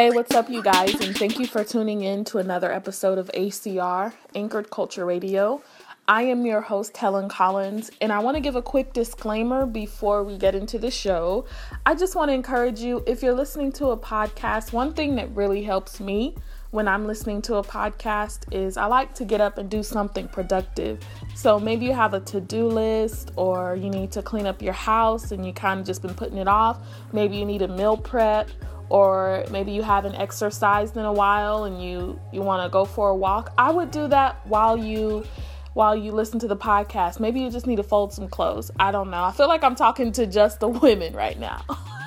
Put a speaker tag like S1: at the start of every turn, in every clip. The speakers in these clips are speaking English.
S1: Hey, what's up, you guys? And thank you for tuning in to another episode of ACR, Anchored Culture Radio. I am your host, Helen Collins, and I want to give a quick disclaimer before we get into the show. I just want to encourage you if you're listening to a podcast, one thing that really helps me when I'm listening to a podcast is I like to get up and do something productive. So maybe you have a to do list or you need to clean up your house and you kind of just been putting it off. Maybe you need a meal prep or maybe you haven't exercised in a while and you you want to go for a walk. I would do that while you while you listen to the podcast. Maybe you just need to fold some clothes. I don't know. I feel like I'm talking to just the women right now.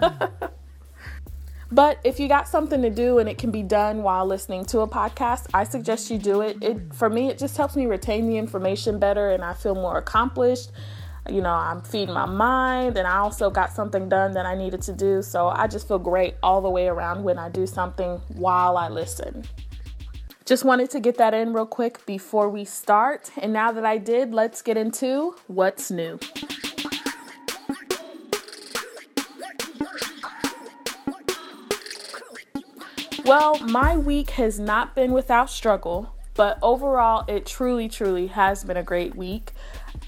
S1: But if you got something to do and it can be done while listening to a podcast, I suggest you do it. It for me it just helps me retain the information better and I feel more accomplished. You know, I'm feeding my mind and I also got something done that I needed to do. So I just feel great all the way around when I do something while I listen. Just wanted to get that in real quick before we start. And now that I did, let's get into what's new. Well, my week has not been without struggle, but overall, it truly, truly has been a great week.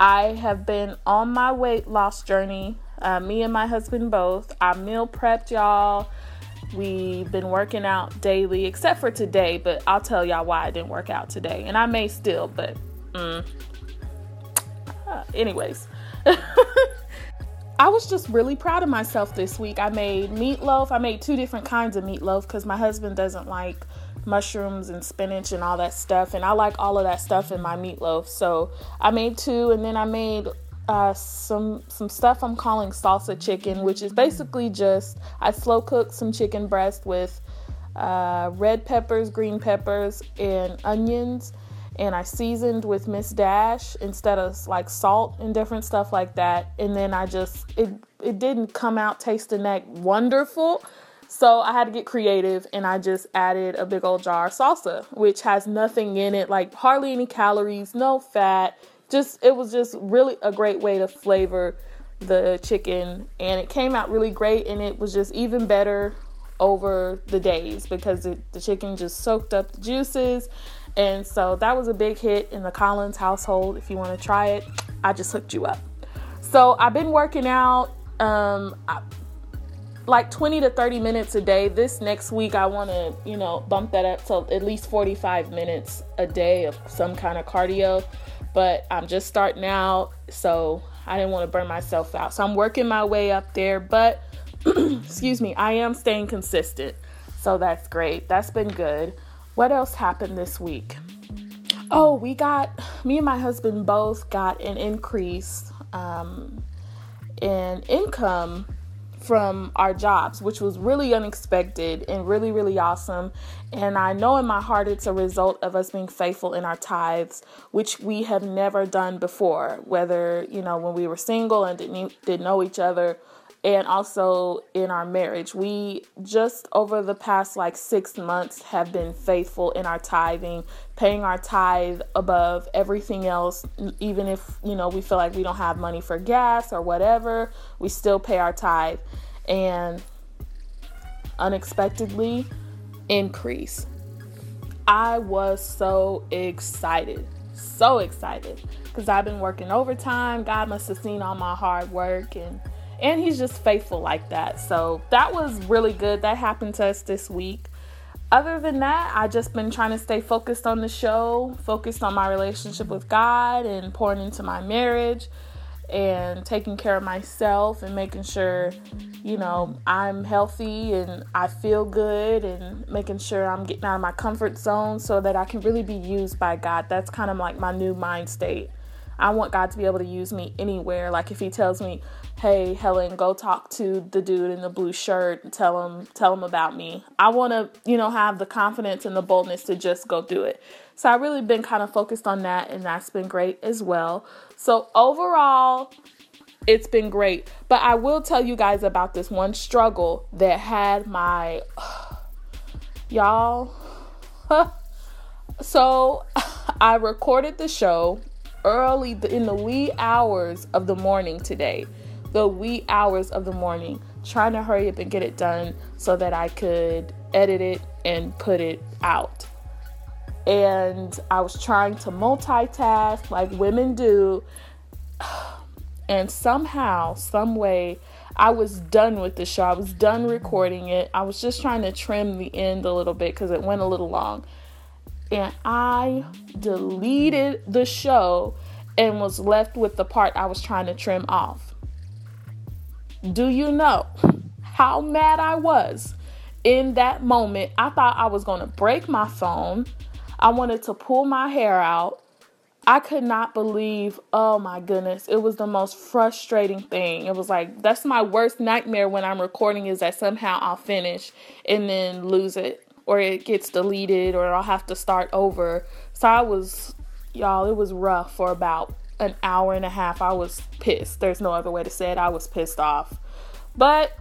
S1: I have been on my weight loss journey, uh, me and my husband both. I meal prepped y'all. We've been working out daily, except for today, but I'll tell y'all why I didn't work out today. And I may still, but mm. uh, anyways. I was just really proud of myself this week. I made meatloaf. I made two different kinds of meatloaf because my husband doesn't like mushrooms and spinach and all that stuff. And I like all of that stuff in my meatloaf. So I made two and then I made uh, some some stuff I'm calling salsa chicken, which is basically just I slow cook some chicken breast with uh, red peppers, green peppers, and onions and I seasoned with Miss Dash instead of like salt and different stuff like that. And then I just it it didn't come out tasting that wonderful. So I had to get creative and I just added a big old jar of salsa, which has nothing in it, like hardly any calories, no fat. Just it was just really a great way to flavor the chicken and it came out really great and it was just even better over the days because it, the chicken just soaked up the juices and so that was a big hit in the Collins household. If you want to try it, I just hooked you up. So I've been working out um, like 20 to 30 minutes a day. This next week, I want to, you know, bump that up to at least 45 minutes a day of some kind of cardio. But I'm just starting out, so I didn't want to burn myself out. So I'm working my way up there, but excuse me, I am staying consistent. So that's great. That's been good. What else happened this week? Oh, we got, me and my husband both got an increase um, in income from our jobs, which was really unexpected and really, really awesome. And I know in my heart it's a result of us being faithful in our tithes, which we have never done before, whether, you know, when we were single and didn't, didn't know each other and also in our marriage. We just over the past like six months have been faithful in our tithing, paying our tithe above everything else. Even if, you know, we feel like we don't have money for gas or whatever, we still pay our tithe. And unexpectedly increase. I was so excited, so excited because I've been working overtime. God must have seen all my hard work and and he's just faithful like that. So that was really good. That happened to us this week. Other than that, I just been trying to stay focused on the show, focused on my relationship with God and pouring into my marriage and taking care of myself and making sure, you know, I'm healthy and I feel good and making sure I'm getting out of my comfort zone so that I can really be used by God. That's kind of like my new mind state. I want God to be able to use me anywhere. Like if He tells me, "Hey, Helen, go talk to the dude in the blue shirt and tell him tell him about me," I want to, you know, have the confidence and the boldness to just go do it. So I really been kind of focused on that, and that's been great as well. So overall, it's been great. But I will tell you guys about this one struggle that had my y'all. so I recorded the show early in the wee hours of the morning today. The wee hours of the morning, trying to hurry up and get it done so that I could edit it, and put it out. And I was trying to multitask like women do. And somehow, some way, I was done with the show. I was done recording it. I was just trying to trim the end a little bit because it went a little long. And I deleted the show and was left with the part I was trying to trim off. Do you know how mad I was in that moment? I thought I was going to break my phone. I wanted to pull my hair out. I could not believe, oh my goodness, it was the most frustrating thing. It was like, that's my worst nightmare when I'm recording is that somehow I'll finish and then lose it or it gets deleted or I'll have to start over. So I was, y'all, it was rough for about an hour and a half. I was pissed. There's no other way to say it. I was pissed off. But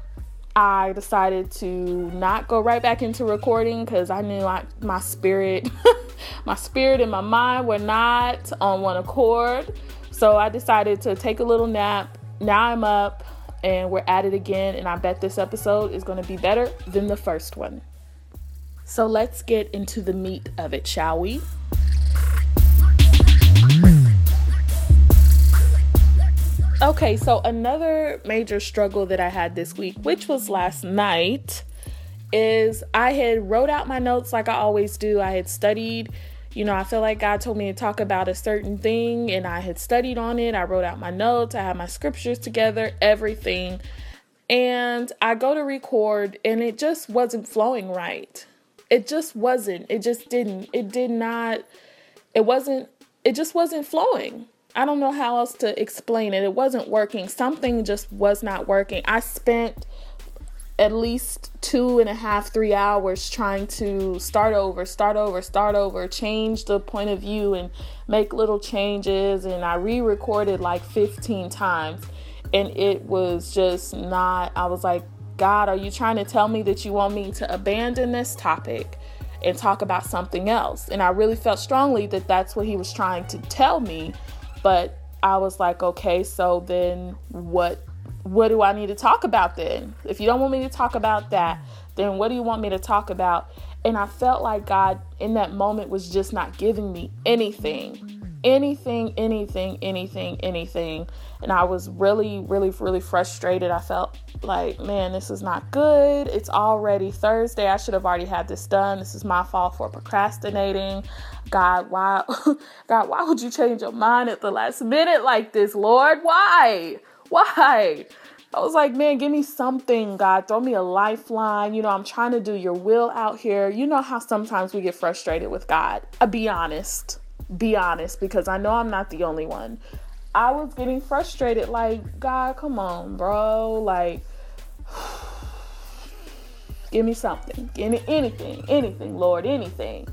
S1: I decided to not go right back into recording because I knew I, my spirit, my spirit and my mind were not on one accord. So I decided to take a little nap. Now I'm up and we're at it again. And I bet this episode is going to be better than the first one. So let's get into the meat of it, shall we? Okay, so another major struggle that I had this week, which was last night, is I had wrote out my notes like I always do. I had studied, you know, I feel like God told me to talk about a certain thing and I had studied on it. I wrote out my notes, I had my scriptures together, everything. And I go to record and it just wasn't flowing right. It just wasn't. It just didn't. It did not it wasn't it just wasn't flowing I don't know how else to explain it. It wasn't working. Something just was not working. I spent at least two and a half, three hours trying to start over, start over, start over, change the point of view and make little changes. And I re recorded like 15 times. And it was just not, I was like, God, are you trying to tell me that you want me to abandon this topic and talk about something else? And I really felt strongly that that's what he was trying to tell me but I was like, okay, so then what what do I need to talk about then? If you don't want me to talk about that, then what do you want me to talk about? And I felt like God in that moment was just not giving me anything anything, anything, anything, anything. And I was really, really, really frustrated. I felt like, man, this is not good. It's already Thursday. I should have already had this done. This is my fault for procrastinating. God, why God, why would you change your mind at the last minute like this, Lord? Why? Why? I was like, man, give me something, God. Throw me a lifeline. You know, I'm trying to do your will out here. You know how sometimes we get frustrated with God. I'll be honest be honest because I know I'm not the only one. I was getting frustrated like, God, come on, bro. Like, give me something. Give me anything, anything, Lord, anything.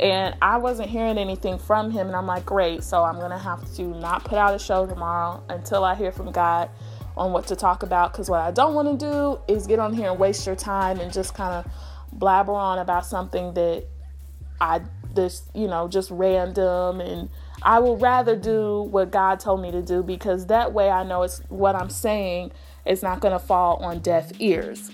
S1: And I wasn't hearing anything from him. And I'm like, great. So I'm going to have to not put out a show tomorrow until I hear from God on what to talk about. Because what I don't want to do is get on here and waste your time and just kind of blabber on about something that I this, you know, just random and I would rather do what God told me to do because that way I know it's what I'm saying is not going to fall on deaf ears.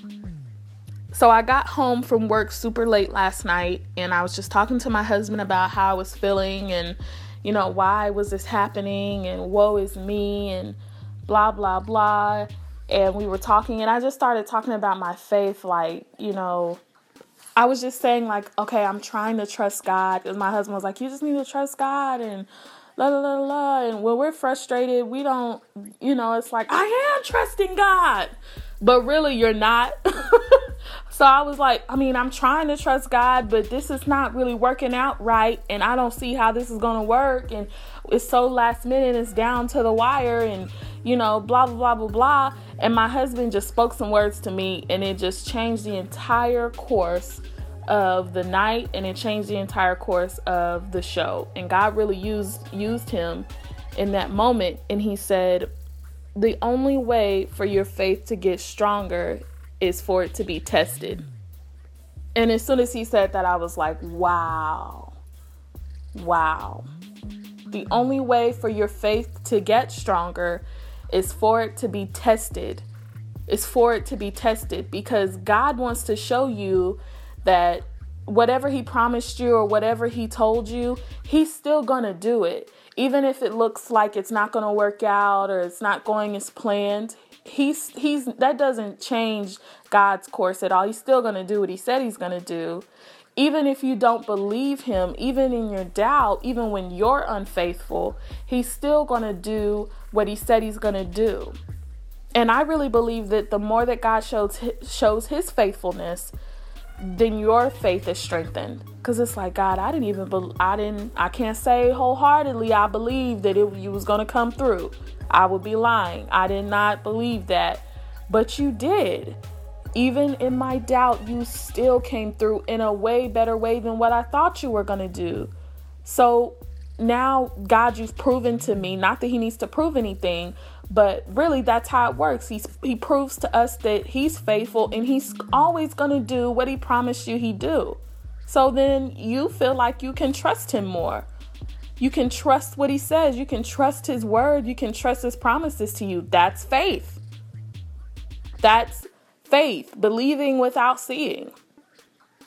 S1: So I got home from work super late last night and I was just talking to my husband about how I was feeling and you know why was this happening and woe is me and blah blah blah and we were talking and I just started talking about my faith like, you know, I was just saying, like, okay, I'm trying to trust God. And my husband was like, you just need to trust God. And la la la la. And when we're frustrated, we don't, you know, it's like, I am trusting God. But really, you're not. so I was like, I mean, I'm trying to trust God, but this is not really working out right. And I don't see how this is going to work. And it's so last minute, it's down to the wire. And, you know, blah, blah, blah, blah, blah. And my husband just spoke some words to me, and it just changed the entire course of the night and it changed the entire course of the show. And God really used used him in that moment and he said the only way for your faith to get stronger is for it to be tested. And as soon as he said that I was like, "Wow. Wow." The only way for your faith to get stronger is for it to be tested. Is for it to be tested because God wants to show you that whatever he promised you or whatever he told you, he's still going to do it. Even if it looks like it's not going to work out or it's not going as planned, he's he's that doesn't change God's course at all. He's still going to do what he said he's going to do. Even if you don't believe him, even in your doubt, even when you're unfaithful, he's still going to do what he said he's going to do. And I really believe that the more that God shows shows his faithfulness, then your faith is strengthened. Because it's like god i didn't even be- i didn't i can't say wholeheartedly i believe that it you was to come through. I would be lying. I did not believe that. But you did. Even in my doubt you still came through in a way better way than what i thought you were to do. So now god you've proven to me not that he needs to prove anything but really, that's how it works. He's, he proves to us that he's faithful and he's always going to do what he promised you he'd do. So then you feel like you can trust him more. You can trust what he says. You can trust his word. You can trust his promises to you. That's faith. That's faith, believing without seeing.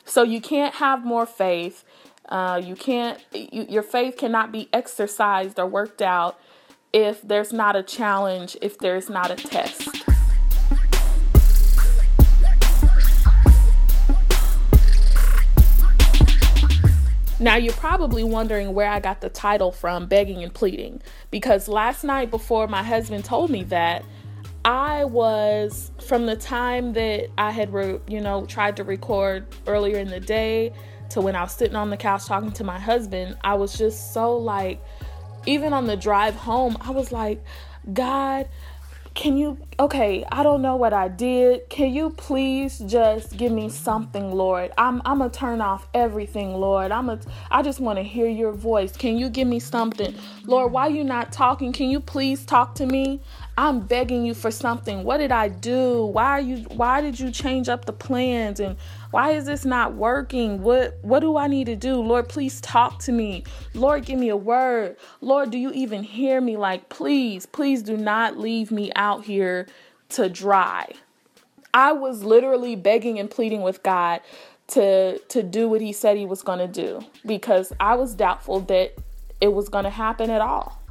S1: So you can't have more faith. Uh, you can't, you, your faith cannot be exercised or worked out if there's not a challenge, if there's not a test. Now, you're probably wondering where I got the title from, Begging and Pleading, because last night before my husband told me that, I was from the time that I had, re, you know, tried to record earlier in the day to when I was sitting on the couch talking to my husband, I was just so like, even on the drive home, I was like, God, can you okay i don't know what i did. Can you please just give me something lord? I'm i'm gonna turn off everything lord. I'm a i just want to hear your voice. Can you give me something? Lord why you not talking? Can you please talk to me? I'm begging you for something. What did i do? Why are you why did you change up the plans and why is this not working? What what do I need to do? Lord, please talk to me. Lord, give me a word. Lord, do you even hear me? Like, please, please do not leave me out here to dry. I was literally begging and pleading with God to to do what he said he was going to do because I was doubtful that it was going to happen at all.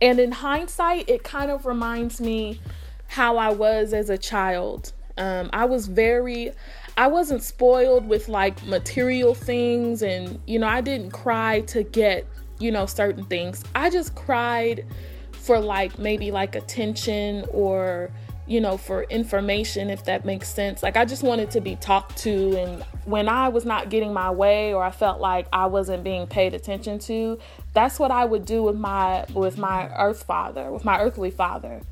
S1: And in hindsight, it kind of reminds me how I was as a child. Um, I was very, I wasn't spoiled with like material things, and you know, I didn't cry to get, you know, certain things. I just cried for like maybe like attention or you know, for information, if that makes sense. Like, I just wanted to be talked to. And when I was not getting my way or I felt like I wasn't being paid attention to, that's what I would do with my with my earth father, with my earthly father.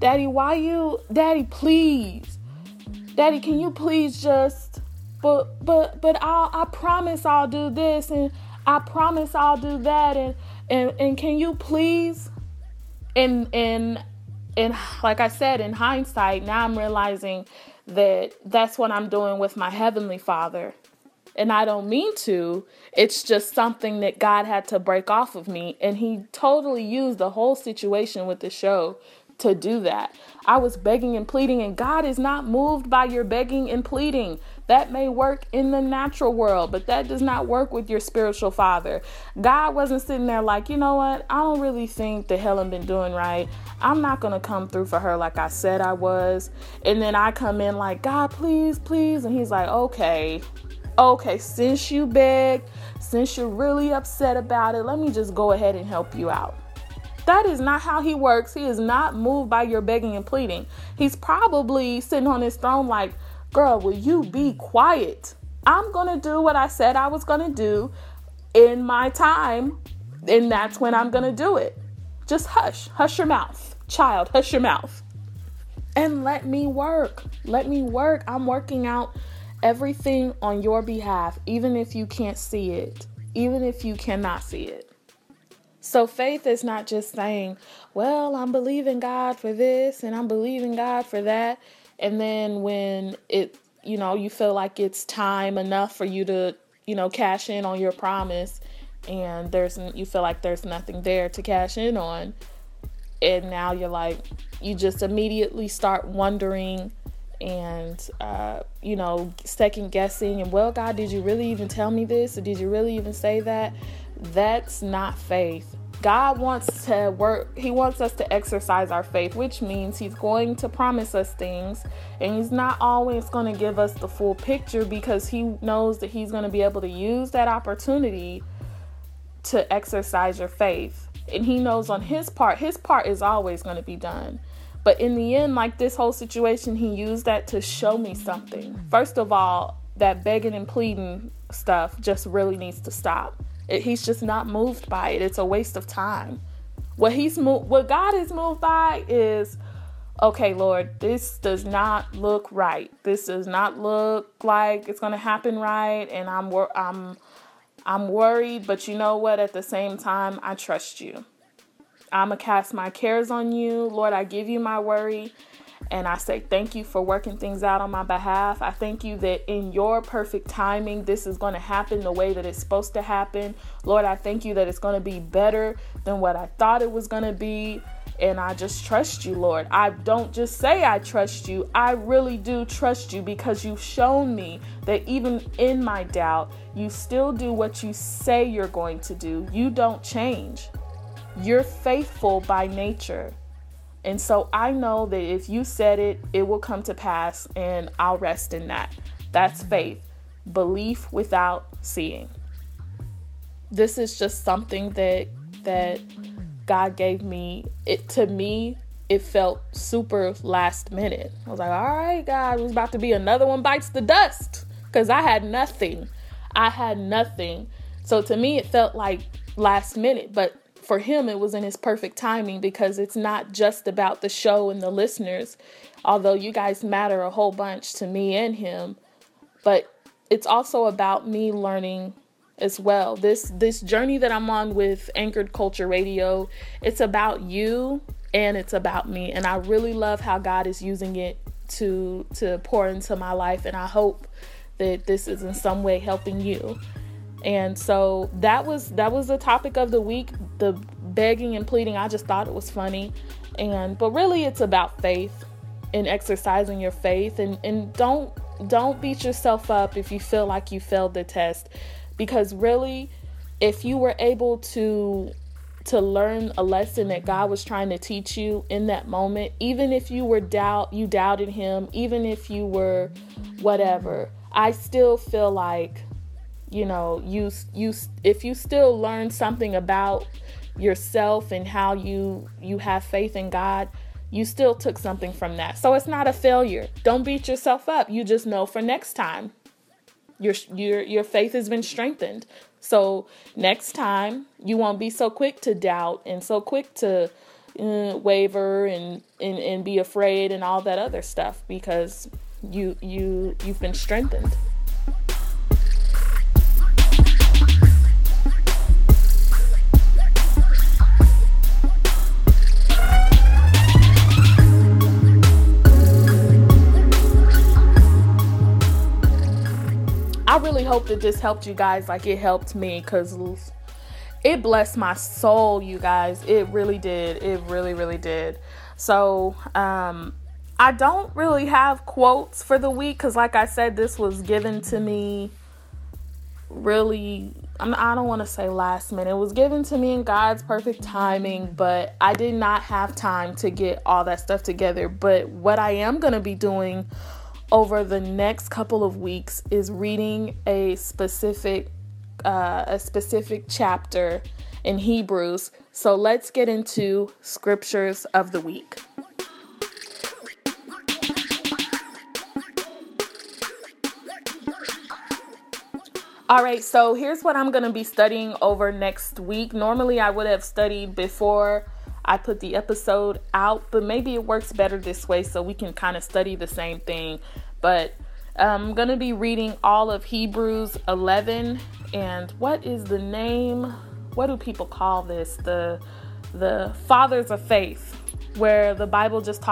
S1: Daddy, why you Daddy, please. Daddy, can you please just but but but I'll I promise I'll do this and I promise I'll do that and and and can you please and and and like I said in hindsight now I'm realizing that that's what I'm doing with my heavenly father. And I don't mean to it's just something that God had to break off of me. And he totally used the whole situation with the show to do that. I was begging and pleading, and God is not moved by your begging and pleading. That may work in the natural world, but that does not work with your spiritual father. God wasn't sitting there like, you know what? I don't really think that Helen been doing right. I'm not to come through for her like I said I was. And then I come in like, God, please, please. And he's like, okay, okay, since you begged, since you're really upset about it, let me just go ahead and help you out. That is not how he works. He is not moved by your begging and pleading. He's probably sitting on his throne like, girl, will you be quiet? I'm going to do what I said I was going to do in my time, and that's when I'm going to do it. Just hush, hush your mouth. Child, hush your mouth. And let me work. Let me work. I'm working out everything on your behalf, even if you can't see it, even if you cannot see it. So faith is not just saying, well, I'm believing God for this and I'm believing God for that. And then when it, you know, you feel like it's time enough for you to, you know, cash in on your promise and there's, you feel like there's nothing there to cash in on. And now you're like, you just immediately start wondering and uh, you know second guessing and well god did you really even tell me this or did you really even say that that's not faith god wants to work he wants us to exercise our faith which means he's going to promise us things and he's not always going to give us the full picture because he knows that he's going to be able to use that opportunity to exercise your faith and he knows on his part his part is always going to be done but in the end, like this whole situation, he used that to show me something. First of all, that begging and pleading stuff just really needs to stop. It, he's just not moved by it. It's a waste of time. What he's moved, what God is moved by is, okay, Lord, this does not look right. This does not look like it's going to happen right, and I'm I'm I'm worried. But you know what? At the same time, I trust you. I'm going to cast my cares on you. Lord, I give you my worry. And I say thank you for working things out on my behalf. I thank you that in your perfect timing, this is going to happen the way that it's supposed to happen. Lord, I thank you that it's going to be better than what I thought it was going to be. And I just trust you, Lord. I don't just say I trust you, I really do trust you because you've shown me that even in my doubt, you still do what you say you're going to do. You don't change. You're faithful by nature. And so I know that if you said it, it will come to pass, and I'll rest in that. That's faith, belief without seeing. This is just something that that God gave me. It to me, it felt super last minute. I was like, all right, God, it was about to be another one bites the dust because I had nothing. I had nothing. So to me, it felt like last minute, but for him, it was in his perfect timing because it's not just about the show and the listeners, although you guys matter a whole bunch to me and him, but it's also about me learning as well. This this journey that I'm on with Anchored Culture Radio, it's about you and it's about me and I really love how God is using it to to pour into my life and I hope that this is in some way helping you. And so that was that was the topic of the week, the begging and pleading. I just thought it was funny. And but really it's about faith and exercising your faith and and don't don't beat yourself up if you feel like you failed the test because really if you were able to to learn a lesson that God was trying to teach you in that moment, even if you were doubt you doubted him, even if you were whatever, I still feel like you know you you if you still learn something about yourself and how you you have faith in God you still took something from that. So it's not a failure. Don't beat yourself up. You just know for next time your your your faith has been strengthened. So next time you won't be so quick to doubt and so quick to uh, waver and, and and be afraid and all that other stuff because you you you've been strengthened hope that this helped you guys like it helped me because it blessed my soul, you guys. It really did. It really, really did. So, um, I don't really have quotes for the week because, like I said, this was given to me really I'm, I don't want to say last minute. It was given to me in God's perfect timing, but I did not have time to get all that stuff together. But what I am going to be doing over the next couple of weeks is reading a specific uh, a specific chapter in Hebrews. So let's get into scriptures of the week. All right, so here's what I'm going to be studying over next week. Normally, I would have studied before I put the episode out, but maybe it works better this way so we can kind of study the same thing. But I'm going to be reading all of Hebrews 11 and what is the name? What do people call this? The the fathers of faith where the Bible just talks